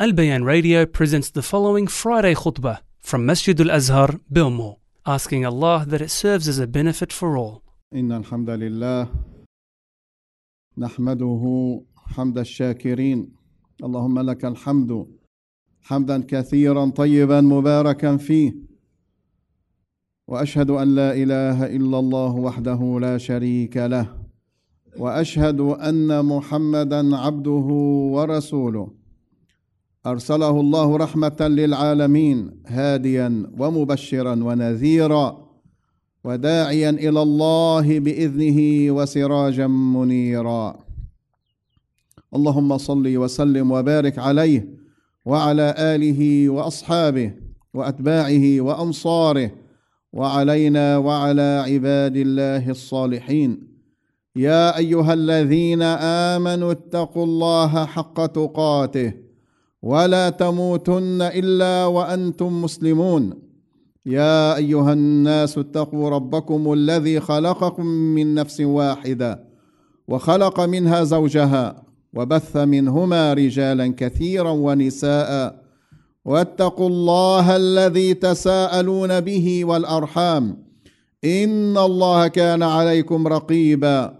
Al Bayan Radio presents the following Friday khutbah from Masjid Al Azhar, Bilmo, asking Allah that it serves as a benefit for all. إن الحمد لله نحمده حمد الشاكرين اللهم لك الحمد حمدا كثيرا طيبا مباركا فيه واشهد ان لا اله الا الله وحده لا شريك له واشهد ان محمدا عبده ورسوله أرسله الله رحمة للعالمين هاديا ومبشرا ونذيرا وداعيا إلى الله بإذنه وسراجا منيرا. اللهم صل وسلم وبارك عليه وعلى آله وأصحابه وأتباعه وأنصاره وعلينا وعلى عباد الله الصالحين. يا أيها الذين آمنوا اتقوا الله حق تقاته ولا تموتن إلا وأنتم مسلمون. يا أيها الناس اتقوا ربكم الذي خلقكم من نفس واحدة وخلق منها زوجها وبث منهما رجالا كثيرا ونساء واتقوا الله الذي تساءلون به والأرحام إن الله كان عليكم رقيبا.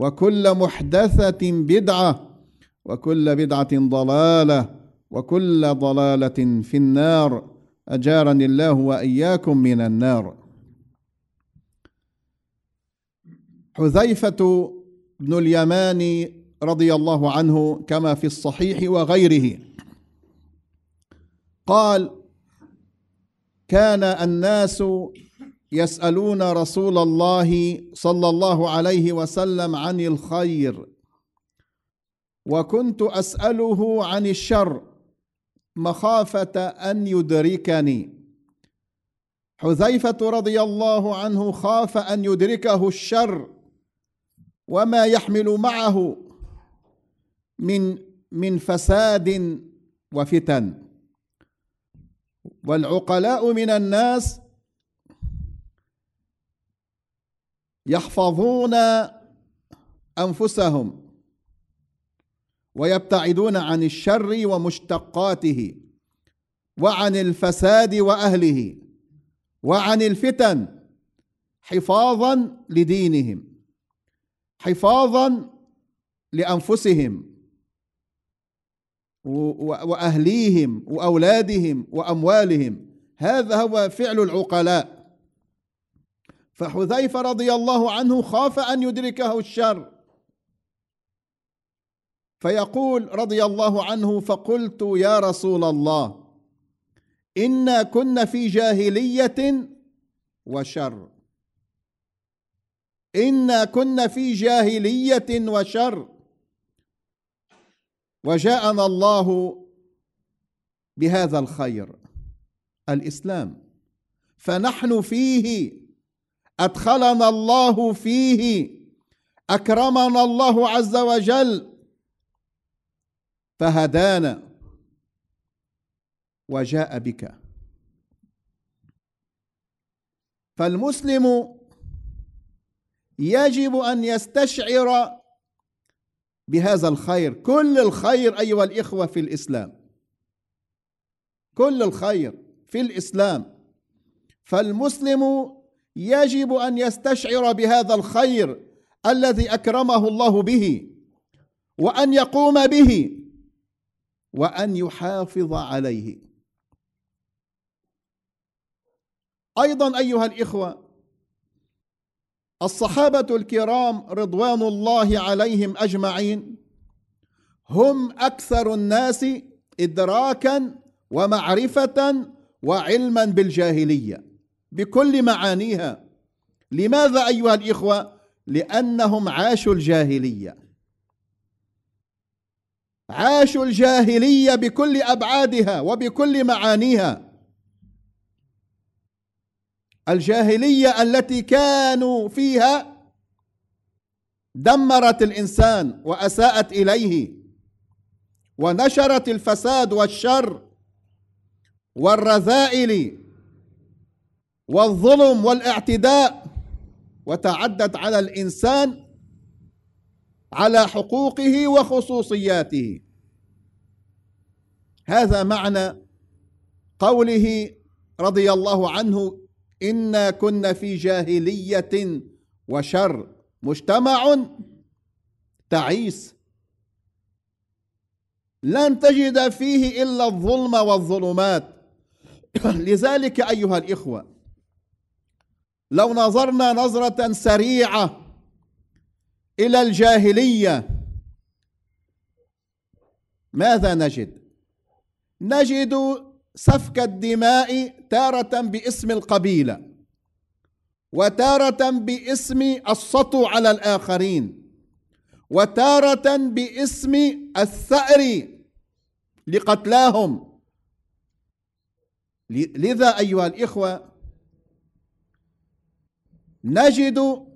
وكل محدثة بدعة وكل بدعة ضلالة وكل ضلالة في النار. أجارني الله وإياكم من النار. حذيفة بن اليمان رضي الله عنه كما في الصحيح وغيره. قال كان الناس يسألون رسول الله صلى الله عليه وسلم عن الخير. وكنت أسأله عن الشر مخافة أن يدركني. حذيفة رضي الله عنه خاف أن يدركه الشر وما يحمل معه من من فساد وفتن. والعقلاء من الناس يحفظون أنفسهم ويبتعدون عن الشر ومشتقاته وعن الفساد وأهله وعن الفتن حفاظا لدينهم حفاظا لأنفسهم وأهليهم وأولادهم وأموالهم. هذا هو فعل العقلاء. فحذيفة رضي الله عنه خاف أن يدركه الشر. فيقول رضي الله عنه فقلت يا رسول الله إنا كنا في جاهلية وشر. إنا كنا في جاهلية وشر. وجاءنا الله بهذا الخير الإسلام. فنحن فيه أدخلنا الله فيه. أكرمنا الله عز وجل. فهدانا. وجاء بك. فالمسلم يجب أن يستشعر بهذا الخير. كل الخير أيها الإخوة في الإسلام. كل الخير في الإسلام. فالمسلم يجب أن يستشعر بهذا الخير الذي أكرمه الله به وأن يقوم به وأن يحافظ عليه. أيضا أيها الإخوة الصحابة الكرام رضوان الله عليهم أجمعين هم أكثر الناس ادراكا ومعرفة وعلما بالجاهلية. بكل معانيها. لماذا أيها الإخوة؟ لأنهم عاشوا الجاهلية. عاشوا الجاهلية بكل أبعادها وبكل معانيها. الجاهلية التي كانوا فيها دمرت الإنسان وأساءت إليه ونشرت الفساد والشر والرذائل والظلم والاعتداء وتعدت على الإنسان على حقوقه وخصوصياته. هذا معنى قوله رضي الله عنه إنا كنا في جاهلية وشر مجتمع تعيس. لن تجد فيه إلا الظلم والظلمات. لذلك أيها الإخوة لو نظرنا نظرة سريعة إلى الجاهلية ماذا نجد؟ نجد سفك الدماء تارة باسم القبيلة وتارة باسم السطو على الآخرين وتارة باسم الثأر لقتلاهم. لذا أيها الإخوة نجد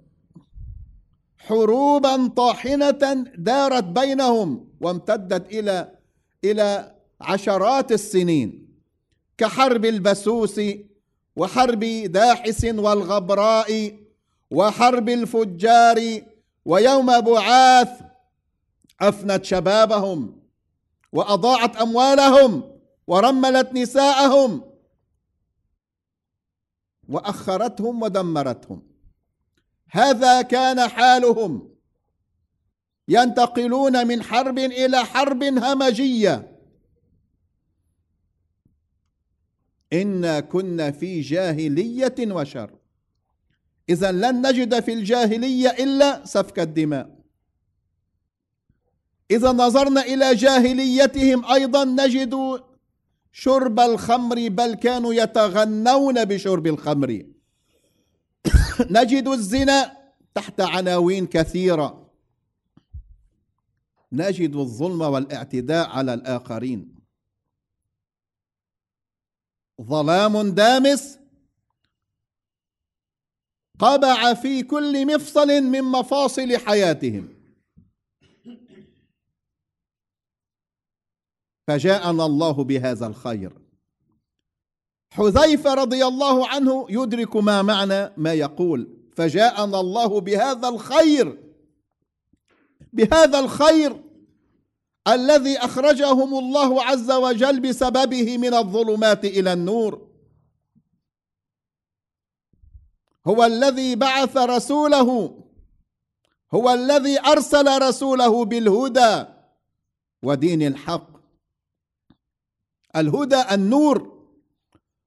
حروبا طاحنة دارت بينهم وامتدت إلى إلى عشرات السنين كحرب البسوس وحرب داحس والغبراء وحرب الفجار ويوم بعاث أفنت شبابهم وأضاعت أموالهم ورملت نساءهم وأخرتهم ودمرتهم. هذا كان حالهم. ينتقلون من حرب إلى حرب همجية. إنا كنا في جاهلية وشر. إذا لن نجد في الجاهلية إلا سفك الدماء. إذا نظرنا إلى جاهليتهم أيضا نجد شرب الخمر بل كانوا يتغنون بشرب الخمر. نجد الزنا تحت عناوين كثيرة. نجد الظلم والاعتداء على الآخرين. ظلام دامس قبع في كل مفصل من مفاصل حياتهم. فجاءنا الله بهذا الخير. حذيفة رضي الله عنه يدرك ما معنى ما يقول. فجاءنا الله بهذا الخير بهذا الخير الذي أخرجهم الله عز وجل بسببه من الظلمات إلى النور. هو الذي بعث رسوله هو الذي أرسل رسوله بالهدى ودين الحق. الهدى النور.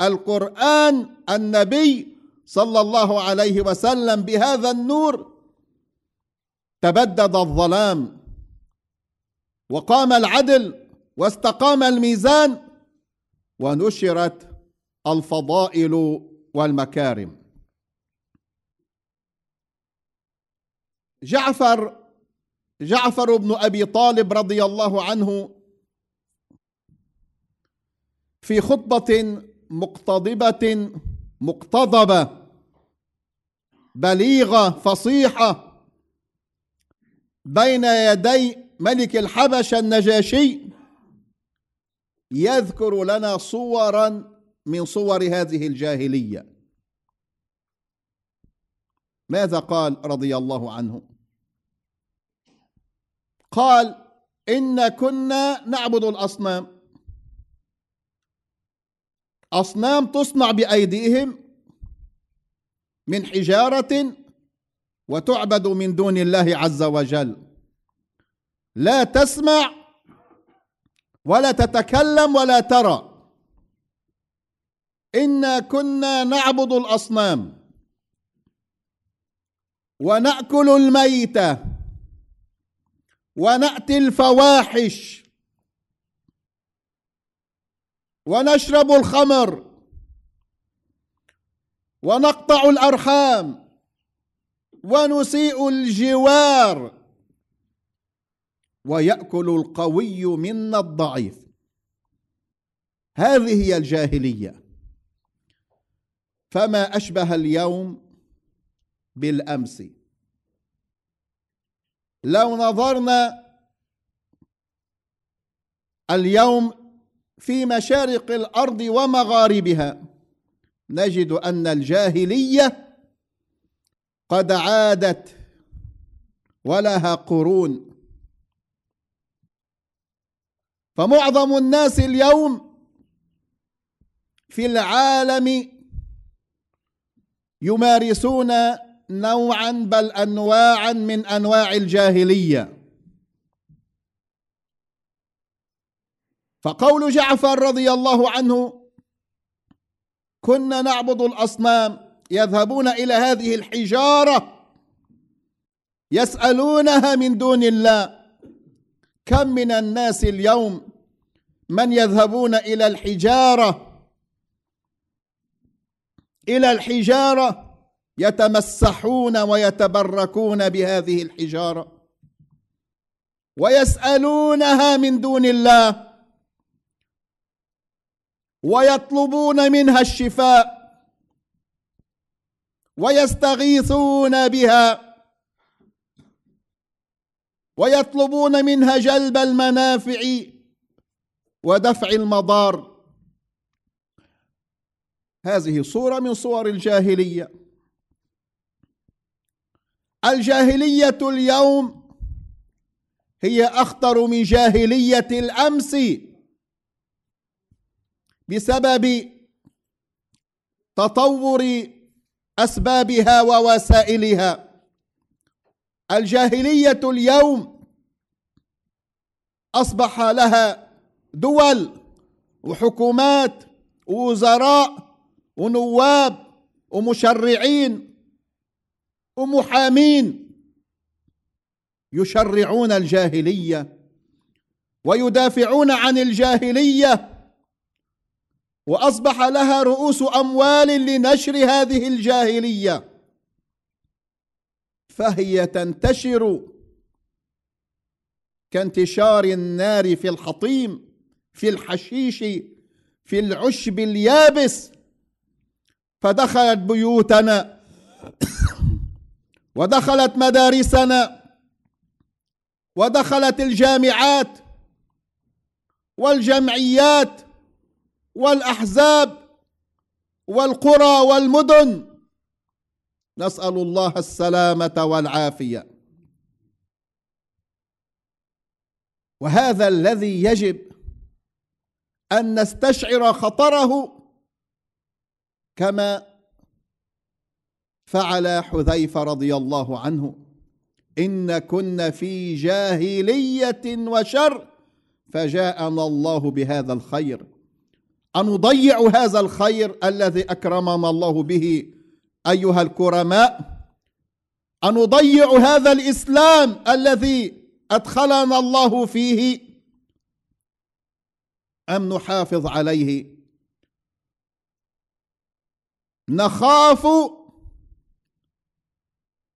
القرآن النبي صلى الله عليه وسلم بهذا النور تبدد الظلام وقام العدل واستقام الميزان ونشرت الفضائل والمكارم. جعفر جعفر بن أبي طالب رضي الله عنه في خطبة مقتضبة مقتضبة بليغة فصيحة. بين يدي ملك الحبشة النجاشي يذكر لنا صورا من صور هذه الجاهلية. ماذا قال رضي الله عنه؟ قال إن كنا نعبد الأصنام. أصنام تصنع بأيديهم من حجارة وتعبد من دون الله عز وجل. لا تسمع ولا تتكلم ولا ترى. إنا كنا نعبد الأصنام ونأكل الميتة ونأتي الفواحش ونشرب الخمر ونقطع الأرحام ونسيء الجوار ويأكل القوي منا الضعيف. هذه هي الجاهلية. فما أشبه اليوم بالأمس. لو نظرنا اليوم في مشارق الأرض ومغاربها. نجد أن الجاهلية قد عادت ولها قرون. فمعظم الناس اليوم في العالم يمارسون نوعا بل انواعا من أنواع الجاهلية. فقول جعفر رضي الله عنه كنا نعبد الأصنام يذهبون إلى هذه الحجارة يسألونها من دون الله. كم من الناس اليوم من يذهبون إلى الحجارة إلى الحجارة يتمسحون ويتبركون بهذه الحجارة ويسألونها من دون الله. ويطلبون منها الشفاء ويستغيثون بها ويطلبون منها جلب المنافع ودفع المضار. هذه صورة من صور الجاهلية. الجاهلية اليوم هي أخطر من جاهلية الأمس. بسبب تطور أسبابها ووسائلها. الجاهلية اليوم أصبح لها دول وحكومات ووزراء ونواب ومشرعين ومحامين يشرعون الجاهلية ويدافعون عن الجاهلية. وأصبح لها رؤوس أموال لنشر هذه الجاهلية. فهي تنتشر كانتشار النار في الحطيم في الحشيش في العشب اليابس. فدخلت بيوتنا. ودخلت مدارسنا. ودخلت الجامعات والجمعيات. والأحزاب والقرى والمدن. نسأل الله السلامة والعافية. وهذا الذي يجب أن نستشعر خطره كما فعل حذيفة رضي الله عنه. إن كنا في جاهلية وشر فجاءنا الله بهذا الخير. أنضيع هذا الخير الذي أكرمنا الله به أيها الكرماء أنضيع هذا الإسلام الذي أدخلنا الله فيه أم نحافظ عليه؟ نخاف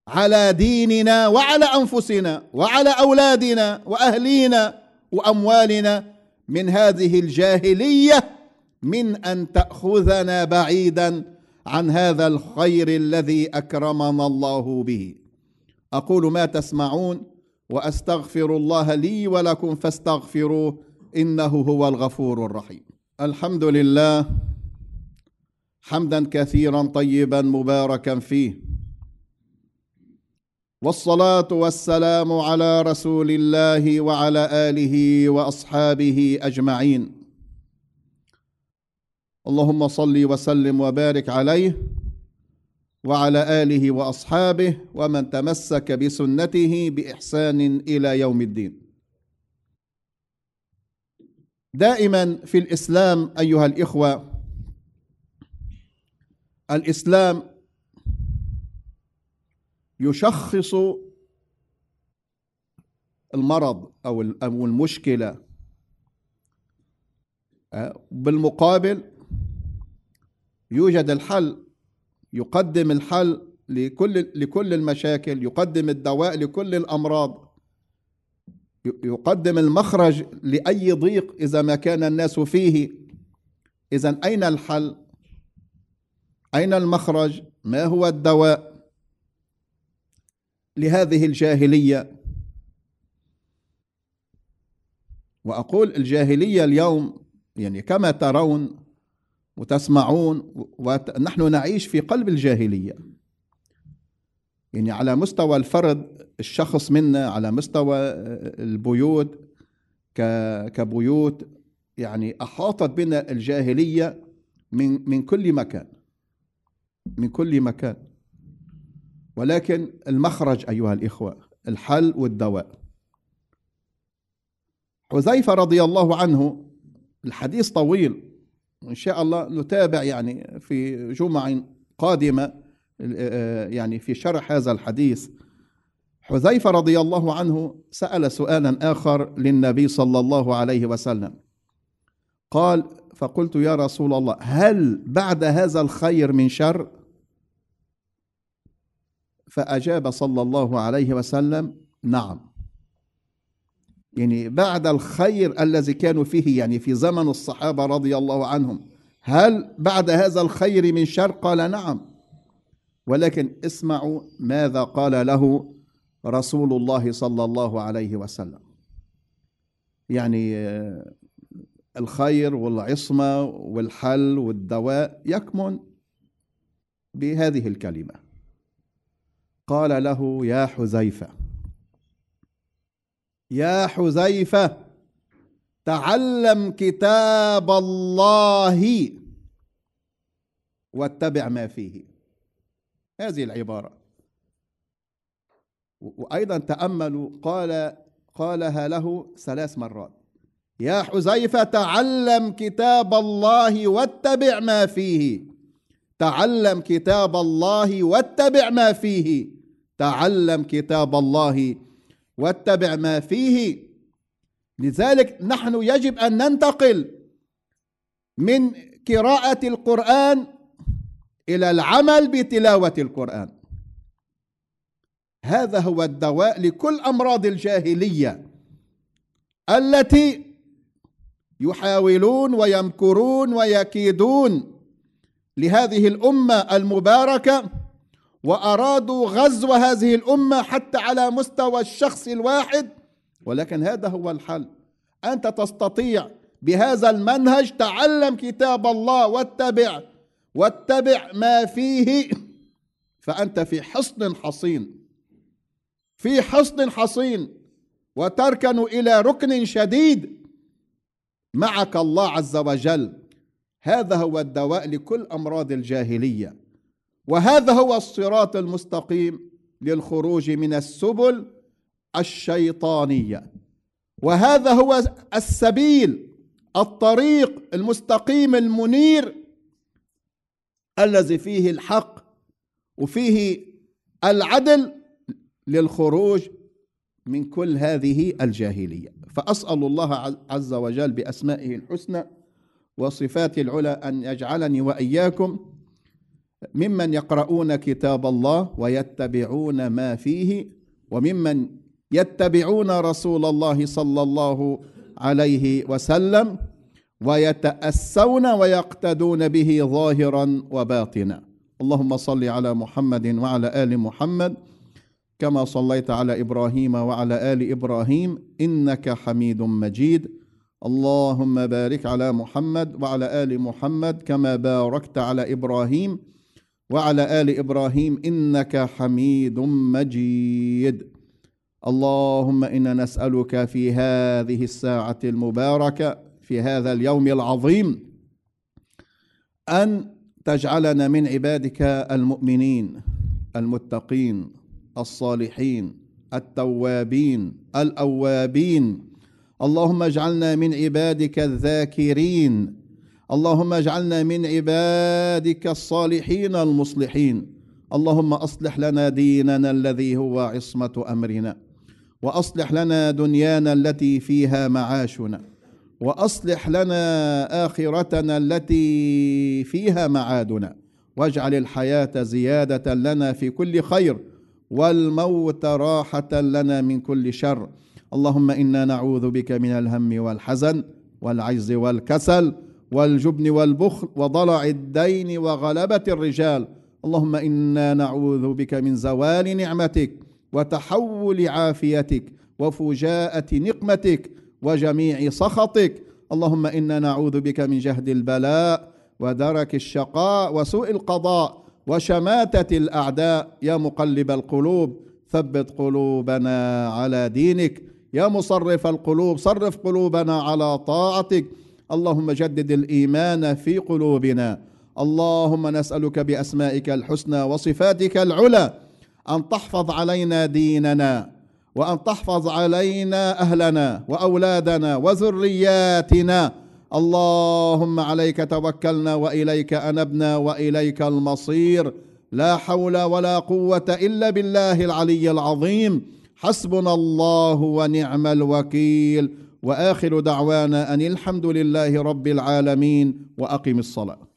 على ديننا وعلى أنفسنا وعلى أولادنا وأهلينا وأموالنا من هذه الجاهلية. من أن تأخذنا بعيدا عن هذا الخير الذي أكرمنا الله به. أقول ما تسمعون وأستغفر الله لي ولكم فاستغفروه إنه هو الغفور الرحيم. الحمد لله حمدا كثيرا طيبا مباركا فيه. والصلاة والسلام على رسول الله وعلى آله وأصحابه أجمعين. اللهم صل وسلم وبارك عليه وعلى آله وأصحابه ومن تمسك بسنته بإحسان إلى يوم الدين. دائما في الإسلام أيها الإخوة الإسلام يشخص المرض أو المشكلة بالمقابل يوجد الحل يقدم الحل لكل لكل المشاكل يقدم الدواء لكل الأمراض. يقدم المخرج لأي ضيق إذا ما كان الناس فيه. إذا أين الحل؟ أين المخرج؟ ما هو الدواء؟ لهذه الجاهلية. وأقول الجاهلية اليوم يعني كما ترون وتسمعون ونحن نعيش في قلب الجاهلية. يعني على مستوى الفرد الشخص منا على مستوى البيوت كبيوت يعني أحاطت بنا الجاهلية من من كل مكان. من كل مكان. ولكن المخرج أيها الإخوة الحل والدواء. حذيفة رضي الله عنه الحديث طويل إن شاء الله نتابع يعني في جمع قادمة يعني في شرح هذا الحديث. حذيفة رضي الله عنه سأل سؤالا آخر للنبي صلى الله عليه وسلم. قال فقلت يا رسول الله هل بعد هذا الخير من شر؟ فأجاب صلى الله عليه وسلم نعم. يعني بعد الخير الذي كانوا فيه يعني في زمن الصحابة رضي الله عنهم. هل بعد هذا الخير من شر؟ قال نعم. ولكن اسمعوا ماذا قال له رسول الله صلى الله عليه وسلم. يعني الخير والعصمة والحل والدواء يكمن بهذه الكلمة. قال له يا حذيفة يا حذيفة تعلم كتاب الله واتبع ما فيه. هذه العبارة. وأيضا تأملوا قال قالها له ثلاث مرات. يا حذيفة تعلم كتاب الله واتبع ما فيه. تعلم كتاب الله واتبع ما فيه. تعلم كتاب الله واتبع ما فيه. لذلك نحن يجب أن ننتقل من قراءة القرآن إلى العمل بتلاوة القرآن. هذا هو الدواء لكل أمراض الجاهلية التي يحاولون ويمكرون ويكيدون لهذه الأمة المباركة وأرادوا غزو هذه الأمة حتى على مستوى الشخص الواحد ولكن هذا هو الحل. أنت تستطيع بهذا المنهج تعلم كتاب الله واتبع واتبع ما فيه فأنت في حصن حصين. في حصن حصين. وتركن إلى ركن شديد. معك الله عز وجل. هذا هو الدواء لكل أمراض الجاهلية. وهذا هو الصراط المستقيم للخروج من السبل الشيطانية. وهذا هو السبيل الطريق المستقيم المنير الذي فيه الحق وفيه العدل للخروج من كل هذه الجاهلية. فأسأل الله عز وجل بأسمائه الحسنى وصفاته العلى أن يجعلني وإياكم ممن يقرؤون كتاب الله ويتبعون ما فيه وممن يتبعون رسول الله صلى الله عليه وسلم ويتأسون ويقتدون به ظاهرا وباطنا. اللهم صل على محمد وعلى آل محمد كما صليت على إبراهيم وعلى آل إبراهيم إنك حميد مجيد. اللهم بارك على محمد وعلى آل محمد كما باركت على إبراهيم. وعلى آل إبراهيم إنك حميد مجيد. اللهم إنا نسألك في هذه الساعة المباركة في هذا اليوم العظيم أن تجعلنا من عبادك المؤمنين المتقين الصالحين التوابين الأوابين. اللهم اجعلنا من عبادك الذاكرين اللهم اجعلنا من عبادك الصالحين المصلحين. اللهم أصلح لنا ديننا الذي هو عصمة أمرنا وأصلح لنا دنيانا التي فيها معاشنا وأصلح لنا آخرتنا التي فيها معادنا واجعل الحياة زيادة لنا في كل خير والموت راحة لنا من كل شر. اللهم إنا نعوذ بك من الهم والحزن والعجز والكسل والجبن والبخل وضلع الدين وغلبه الرجال. اللهم إنا نعوذ بك من زوال نعمتك وتحول عافيتك وفجاءة نقمتك وجميع سخطك. اللهم إنا نعوذ بك من جهد البلاء ودرك الشقاء وسوء القضاء وشماتة الأعداء. يا مقلب القلوب ثبت قلوبنا على دينك. يا مصرف القلوب صرف قلوبنا على طاعتك. اللهم جدد الإيمان في قلوبنا. اللهم نسألك بأسمائك الحسنى وصفاتك العلى أن تحفظ علينا ديننا وأن تحفظ علينا أهلنا وأولادنا وذرياتنا. اللهم عليك توكلنا وإليك أنبنا وإليك المصير. لا حول ولا قوة إلا بالله العلي العظيم. حسبنا الله ونعم الوكيل. وآخر دعوانا أن الحمد لله رب العالمين وأقم الصلاة.